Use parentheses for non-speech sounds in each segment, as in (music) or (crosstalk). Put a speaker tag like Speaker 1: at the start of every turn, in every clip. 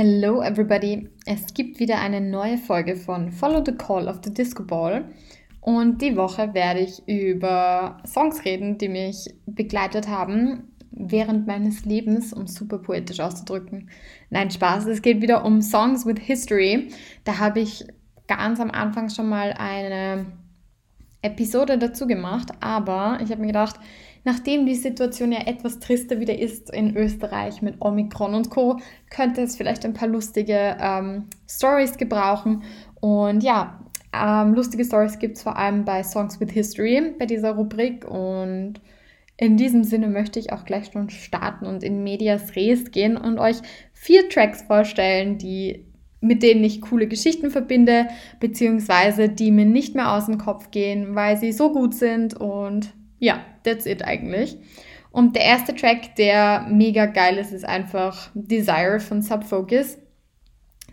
Speaker 1: Hello everybody! Es gibt wieder eine neue Folge von Follow the Call of the Disco Ball und die Woche werde ich über Songs reden, die mich begleitet haben während meines Lebens, um super poetisch auszudrücken. Nein, Spaß, es geht wieder um Songs with History. Da habe ich ganz am Anfang schon mal eine Episode dazu gemacht, aber ich habe mir gedacht, Nachdem die Situation ja etwas trister wieder ist in Österreich mit Omikron und Co., könnte es vielleicht ein paar lustige ähm, Stories gebrauchen. Und ja, ähm, lustige Stories gibt es vor allem bei Songs with History, bei dieser Rubrik. Und in diesem Sinne möchte ich auch gleich schon starten und in Medias Res gehen und euch vier Tracks vorstellen, die mit denen ich coole Geschichten verbinde, beziehungsweise die mir nicht mehr aus dem Kopf gehen, weil sie so gut sind und ja, that's it eigentlich. Und der erste Track, der mega geil ist, ist einfach Desire von Subfocus.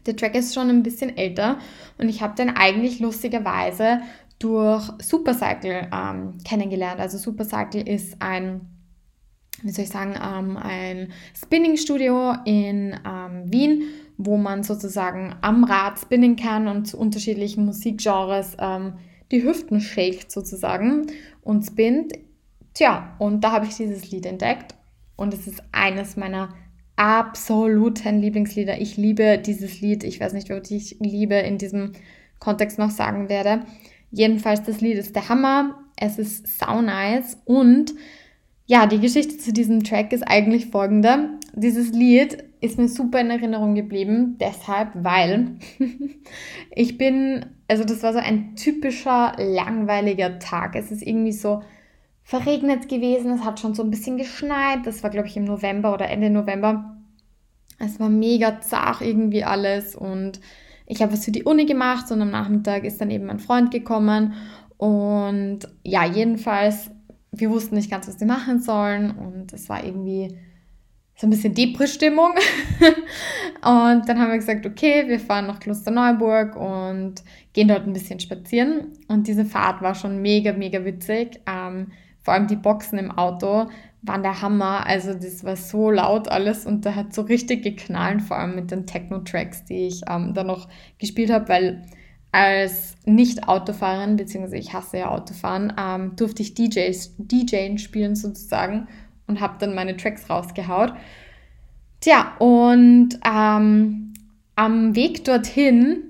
Speaker 1: Der Track ist schon ein bisschen älter und ich habe den eigentlich lustigerweise durch Supercycle ähm, kennengelernt. Also Supercycle ist ein, wie soll ich sagen, ähm, ein Spinning-Studio in ähm, Wien, wo man sozusagen am Rad spinnen kann und zu unterschiedlichen Musikgenres ähm, die Hüften shakt sozusagen und spinnt. Tja, und da habe ich dieses Lied entdeckt und es ist eines meiner absoluten Lieblingslieder. Ich liebe dieses Lied. Ich weiß nicht, was ich liebe in diesem Kontext noch sagen werde. Jedenfalls, das Lied ist der Hammer. Es ist sau nice und ja, die Geschichte zu diesem Track ist eigentlich folgende. Dieses Lied ist mir super in Erinnerung geblieben, deshalb, weil (laughs) ich bin, also das war so ein typischer langweiliger Tag. Es ist irgendwie so verregnet gewesen, es hat schon so ein bisschen geschneit, das war glaube ich im November oder Ende November. Es war mega zart irgendwie alles und ich habe was für die Uni gemacht und am Nachmittag ist dann eben mein Freund gekommen und ja, jedenfalls, wir wussten nicht ganz, was wir machen sollen und es war irgendwie so ein bisschen Depri-Stimmung. (laughs) und dann haben wir gesagt, okay, wir fahren nach Klosterneuburg und gehen dort ein bisschen spazieren. Und diese Fahrt war schon mega, mega witzig. Ähm, vor allem die Boxen im Auto waren der Hammer. Also das war so laut alles und da hat so richtig geknallt, vor allem mit den Techno-Tracks, die ich ähm, da noch gespielt habe, weil als Nicht-Autofahrerin, beziehungsweise ich hasse ja Autofahren, ähm, durfte ich DJs, DJen spielen sozusagen und habe dann meine Tracks rausgehaut. Tja, und ähm, am Weg dorthin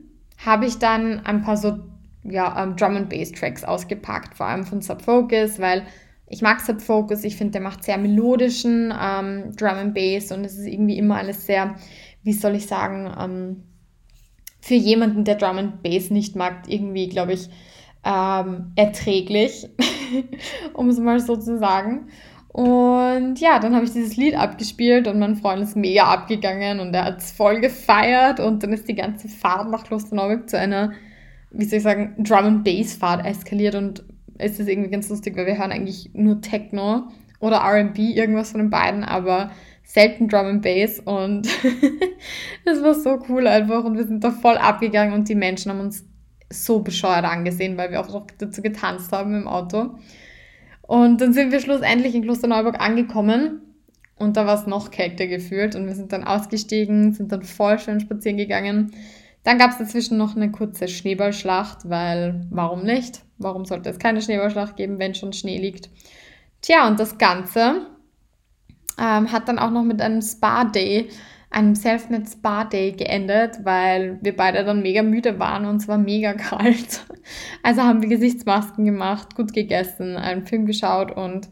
Speaker 1: habe ich dann ein paar so ja, ähm, Drum and Bass Tracks ausgepackt, vor allem von Subfocus, weil ich mag Subfocus, ich finde, der macht sehr melodischen ähm, Drum and Bass und es ist irgendwie immer alles sehr, wie soll ich sagen, ähm, für jemanden, der Drum and Bass nicht mag, irgendwie, glaube ich, ähm, erträglich, (laughs) um es mal so zu sagen. Und ja, dann habe ich dieses Lied abgespielt und mein Freund ist mega abgegangen und er hat es voll gefeiert und dann ist die ganze Fahrt nach Klosterneuburg zu einer, wie soll ich sagen, Drum and Bass Fahrt eskaliert und es ist irgendwie ganz lustig, weil wir hören eigentlich nur Techno oder R&B, irgendwas von den beiden, aber selten Drum and Bass und (laughs) das war so cool einfach und wir sind da voll abgegangen und die Menschen haben uns so bescheuert angesehen, weil wir auch noch dazu getanzt haben im Auto. Und dann sind wir schlussendlich in Klosterneuburg angekommen und da war es noch kälter gefühlt und wir sind dann ausgestiegen, sind dann voll schön spazieren gegangen. Dann gab es dazwischen noch eine kurze Schneeballschlacht, weil warum nicht? Warum sollte es keine Schneeballschlacht geben, wenn schon Schnee liegt? Tja, und das Ganze ähm, hat dann auch noch mit einem Spa-Day einem Selfmade Spa Day geendet, weil wir beide dann mega müde waren und es war mega (laughs) kalt. Also haben wir Gesichtsmasken gemacht, gut gegessen, einen Film geschaut und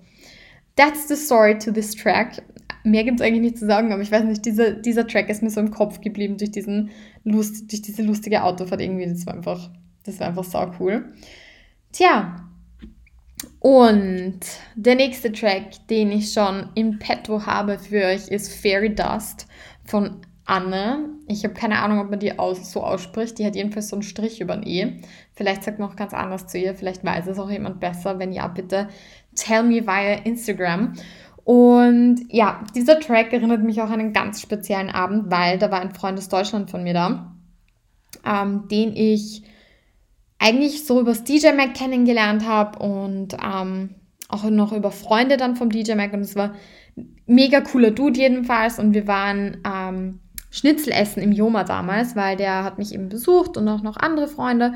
Speaker 1: that's the story to this track. Mehr gibt es eigentlich nicht zu sagen, aber ich weiß nicht, dieser, dieser Track ist mir so im Kopf geblieben durch, diesen Lust, durch diese lustige Autofahrt irgendwie. Das war einfach, das war einfach sau cool. Tja, und der nächste Track, den ich schon im Petto habe für euch, ist Fairy Dust von Anne. Ich habe keine Ahnung, ob man die aus, so ausspricht. Die hat jedenfalls so einen Strich über ein E. Vielleicht sagt man auch ganz anders zu ihr. Vielleicht weiß es auch jemand besser. Wenn ja, bitte tell me via Instagram. Und ja, dieser Track erinnert mich auch an einen ganz speziellen Abend, weil da war ein Freund aus Deutschland von mir da, ähm, den ich eigentlich so übers DJ Mac kennengelernt habe und ähm, auch noch über Freunde dann vom DJ Mac. Und es war mega cooler Dude jedenfalls und wir waren ähm, Schnitzel essen im Joma damals, weil der hat mich eben besucht und auch noch andere Freunde.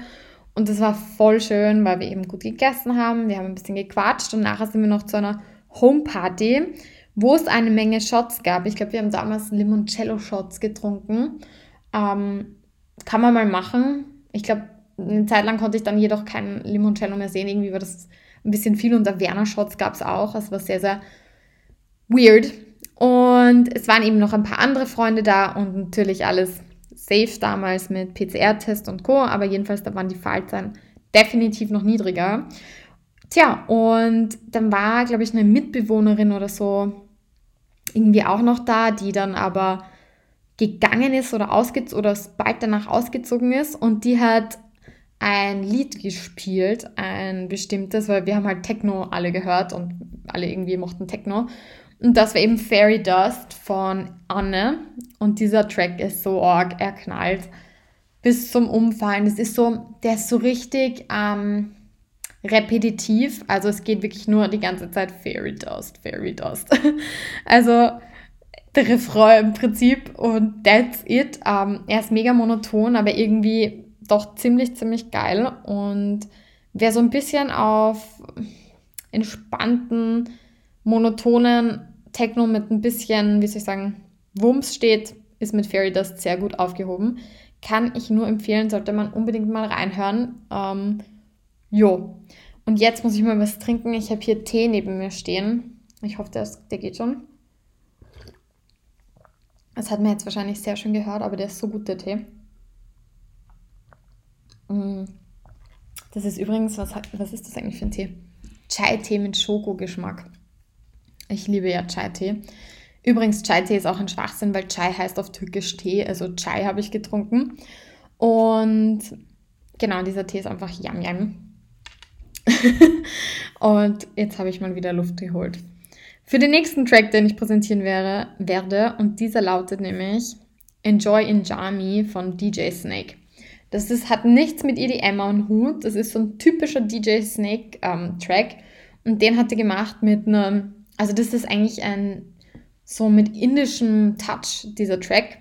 Speaker 1: Und das war voll schön, weil wir eben gut gegessen haben. Wir haben ein bisschen gequatscht und nachher sind wir noch zu einer Homeparty, wo es eine Menge Shots gab. Ich glaube, wir haben damals Limoncello-Shots getrunken. Ähm, kann man mal machen. Ich glaube, eine Zeit lang konnte ich dann jedoch kein Limoncello mehr sehen. Irgendwie war das ein bisschen viel und der Werner-Shots gab es auch. Es war sehr, sehr weird. Und es waren eben noch ein paar andere Freunde da und natürlich alles safe damals mit PCR-Test und Co. Aber jedenfalls, da waren die Fallzahlen definitiv noch niedriger. Tja, und dann war, glaube ich, eine Mitbewohnerin oder so irgendwie auch noch da, die dann aber gegangen ist oder, ausge oder bald danach ausgezogen ist und die hat ein Lied gespielt, ein bestimmtes, weil wir haben halt Techno alle gehört und alle irgendwie mochten Techno. Und das war eben Fairy Dust von Anne. Und dieser Track ist so arg, er knallt bis zum Umfallen. Es ist so, der ist so richtig ähm, repetitiv. Also es geht wirklich nur die ganze Zeit Fairy Dust, Fairy Dust. (laughs) also der Refrain im Prinzip und that's it. Ähm, er ist mega monoton, aber irgendwie doch ziemlich, ziemlich geil. Und wer so ein bisschen auf entspannten, monotonen Techno mit ein bisschen, wie soll ich sagen, Wumms steht, ist mit Fairy Dust sehr gut aufgehoben. Kann ich nur empfehlen, sollte man unbedingt mal reinhören. Ähm, jo. Und jetzt muss ich mal was trinken. Ich habe hier Tee neben mir stehen. Ich hoffe, der, der geht schon. Das hat man jetzt wahrscheinlich sehr schön gehört, aber der ist so gut, der Tee. Mm. Das ist übrigens, was, was ist das eigentlich für ein Tee? Chai-Tee mit Schokogeschmack. Ich liebe ja Chai-Tee. Übrigens, Chai-Tee ist auch ein Schwachsinn, weil Chai heißt auf Türkisch Tee. Also Chai habe ich getrunken. Und genau, dieser Tee ist einfach yam yam. (laughs) und jetzt habe ich mal wieder Luft geholt. Für den nächsten Track, den ich präsentieren wäre, werde, und dieser lautet nämlich Enjoy in Jami von DJ Snake. Das ist, hat nichts mit EDM am Hut. Das ist so ein typischer DJ Snake ähm, Track. Und den hat er gemacht mit einem, also das ist eigentlich ein so mit indischem Touch, dieser Track.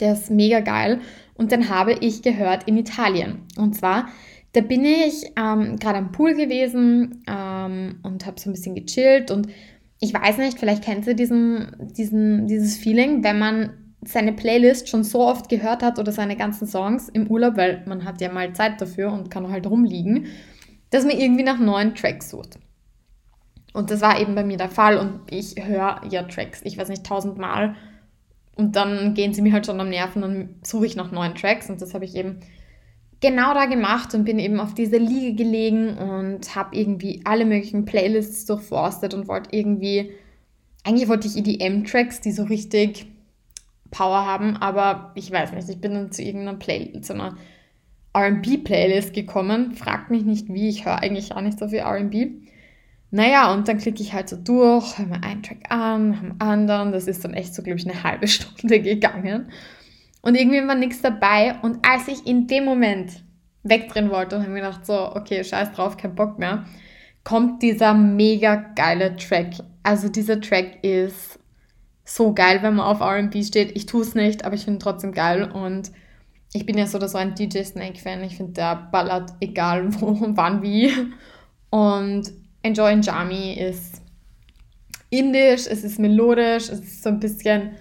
Speaker 1: Der ist mega geil. Und den habe ich gehört in Italien. Und zwar, da bin ich ähm, gerade am Pool gewesen ähm, und habe so ein bisschen gechillt. Und ich weiß nicht, vielleicht kennst du diesen, diesen, dieses Feeling, wenn man seine Playlist schon so oft gehört hat oder seine ganzen Songs im Urlaub, weil man hat ja mal Zeit dafür und kann halt rumliegen, dass man irgendwie nach neuen Tracks sucht. Und das war eben bei mir der Fall und ich höre ja Tracks, ich weiß nicht, tausendmal und dann gehen sie mir halt schon am Nerven und suche ich nach neuen Tracks und das habe ich eben genau da gemacht und bin eben auf dieser Liege gelegen und habe irgendwie alle möglichen Playlists durchforstet und wollte irgendwie, eigentlich wollte ich EDM-Tracks, die so richtig Power haben, aber ich weiß nicht, ich bin dann zu irgendeiner Playlist, zu einer RB-Playlist gekommen. Fragt mich nicht wie, ich höre eigentlich gar nicht so viel RB. Naja, und dann klicke ich halt so durch, höre mir einen Track an, am anderen. Das ist dann echt so, glaube ich, eine halbe (laughs) Stunde gegangen. Und irgendwie war nichts dabei. Und als ich in dem Moment wegdrehen wollte und habe mir gedacht, so, okay, scheiß drauf, kein Bock mehr, kommt dieser mega geile Track. Also dieser Track ist so geil, wenn man auf RB steht. Ich tue es nicht, aber ich finde trotzdem geil. Und ich bin ja so oder so ein DJ Snake-Fan. Ich finde, der ballert egal (laughs) wo, wann, wie. Und Enjoy Jami ist indisch, es ist melodisch, es ist so ein bisschen,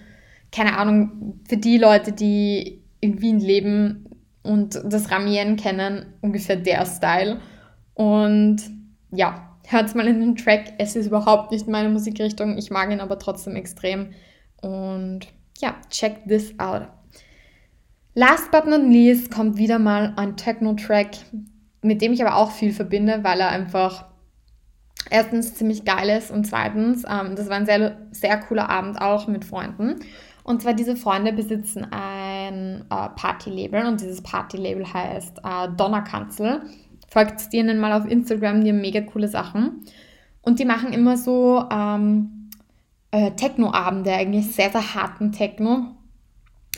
Speaker 1: keine Ahnung, für die Leute, die in Wien leben und das Ramien kennen, ungefähr der Style. Und ja, Hört mal in den Track. Es ist überhaupt nicht meine Musikrichtung. Ich mag ihn aber trotzdem extrem. Und ja, check this out. Last but not least kommt wieder mal ein Techno-Track, mit dem ich aber auch viel verbinde, weil er einfach erstens ziemlich geil ist und zweitens, ähm, das war ein sehr, sehr cooler Abend auch mit Freunden. Und zwar diese Freunde besitzen ein äh, Partylabel und dieses Partylabel heißt äh, Donnerkanzel. Folgt denen mal auf Instagram, die haben mega coole Sachen. Und die machen immer so ähm, äh, Techno-Abende, eigentlich sehr, sehr harten Techno.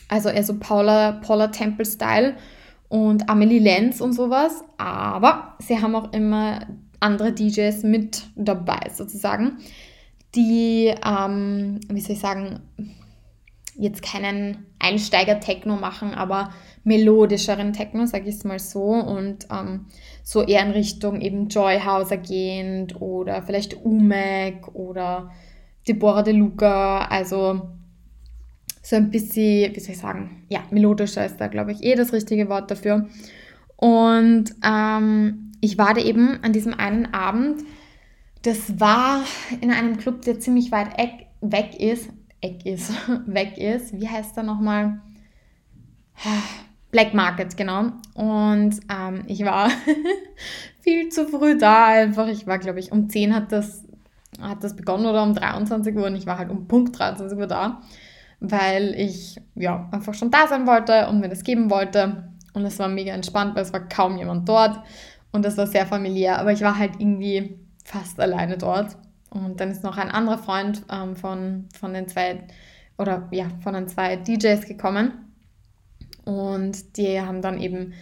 Speaker 1: Also eher so Paula, Paula Temple-Style und Amelie Lenz und sowas. Aber sie haben auch immer andere DJs mit dabei, sozusagen, die, ähm, wie soll ich sagen, jetzt keinen Einsteiger-Techno machen, aber melodischeren Techno, sage ich es mal so, und ähm, so eher in Richtung eben Joy Hauser gehend oder vielleicht Umek oder Deborah De Luca, also so ein bisschen, wie soll ich sagen, ja, melodischer ist da, glaube ich, eh das richtige Wort dafür. Und ähm, ich war da eben an diesem einen Abend, das war in einem Club, der ziemlich weit weg ist, Eck ist, (laughs) weg ist. Wie heißt er nochmal? Black Market, genau. Und ähm, ich war (laughs) viel zu früh da einfach. Ich war, glaube ich, um 10 hat das, hat das begonnen oder um 23 Uhr und ich war halt um Punkt 23 Uhr da, weil ich ja einfach schon da sein wollte und mir das geben wollte. Und es war mega entspannt, weil es war kaum jemand dort und es war sehr familiär. Aber ich war halt irgendwie fast alleine dort. Und dann ist noch ein anderer Freund ähm, von, von den zwei oder ja, von den zwei DJs gekommen. Und die haben dann eben,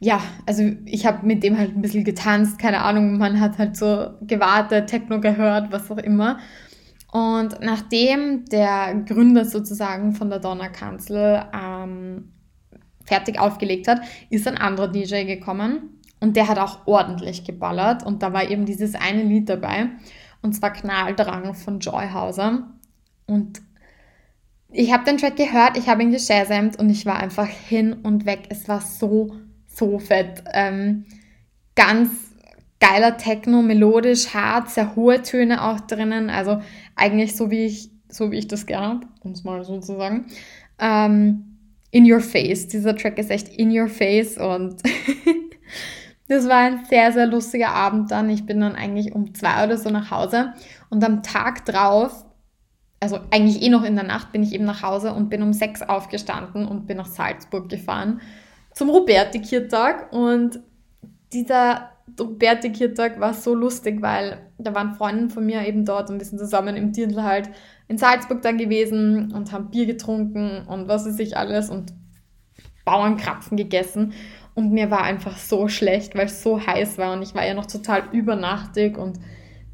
Speaker 1: ja, also ich habe mit dem halt ein bisschen getanzt, keine Ahnung, man hat halt so gewartet, Techno gehört, was auch immer. Und nachdem der Gründer sozusagen von der Donnerkanzel ähm, fertig aufgelegt hat, ist ein anderer DJ gekommen und der hat auch ordentlich geballert und da war eben dieses eine Lied dabei und zwar Knalldrang von Joyhauser. Und ich habe den Track gehört, ich habe ihn geshazamt und ich war einfach hin und weg. Es war so, so fett. Ähm, ganz geiler Techno, melodisch, hart, sehr hohe Töne auch drinnen. Also eigentlich so wie ich, so wie ich das gerne habe, um es mal so zu sagen. Ähm, in your face. Dieser Track ist echt in your face und (laughs) Das war ein sehr, sehr lustiger Abend dann. Ich bin dann eigentlich um zwei oder so nach Hause und am Tag drauf, also eigentlich eh noch in der Nacht, bin ich eben nach Hause und bin um sechs aufgestanden und bin nach Salzburg gefahren zum Roberti-Kirtag und dieser Roberti-Kirtag war so lustig, weil da waren Freunde von mir eben dort und wir sind zusammen im Dirndl halt in Salzburg dann gewesen und haben Bier getrunken und was weiß ich alles und Bauernkrapfen gegessen und mir war einfach so schlecht, weil es so heiß war und ich war ja noch total übernachtig und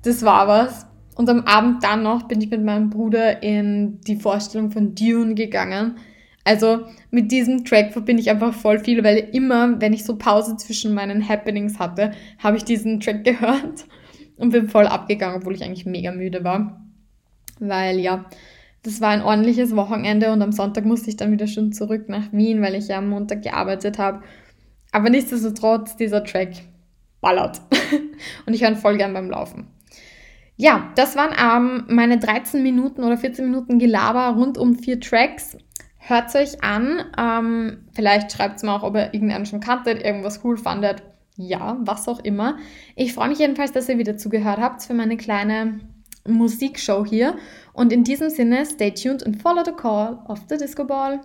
Speaker 1: das war was. Und am Abend dann noch bin ich mit meinem Bruder in die Vorstellung von Dune gegangen. Also mit diesem Track verbinde ich einfach voll viel, weil immer, wenn ich so Pause zwischen meinen Happenings hatte, habe ich diesen Track (laughs) gehört und bin voll abgegangen, obwohl ich eigentlich mega müde war. Weil ja, das war ein ordentliches Wochenende und am Sonntag musste ich dann wieder schon zurück nach Wien, weil ich ja am Montag gearbeitet habe. Aber nichtsdestotrotz, dieser Track ballert. (laughs) Und ich höre ihn voll gern beim Laufen. Ja, das waren ähm, meine 13 Minuten oder 14 Minuten Gelaber rund um vier Tracks. Hört es euch an. Ähm, vielleicht schreibt es mir auch, ob ihr irgendeinen schon kanntet, irgendwas cool fandet. Ja, was auch immer. Ich freue mich jedenfalls, dass ihr wieder zugehört habt für meine kleine Musikshow hier. Und in diesem Sinne, stay tuned and follow the call of the Disco Ball.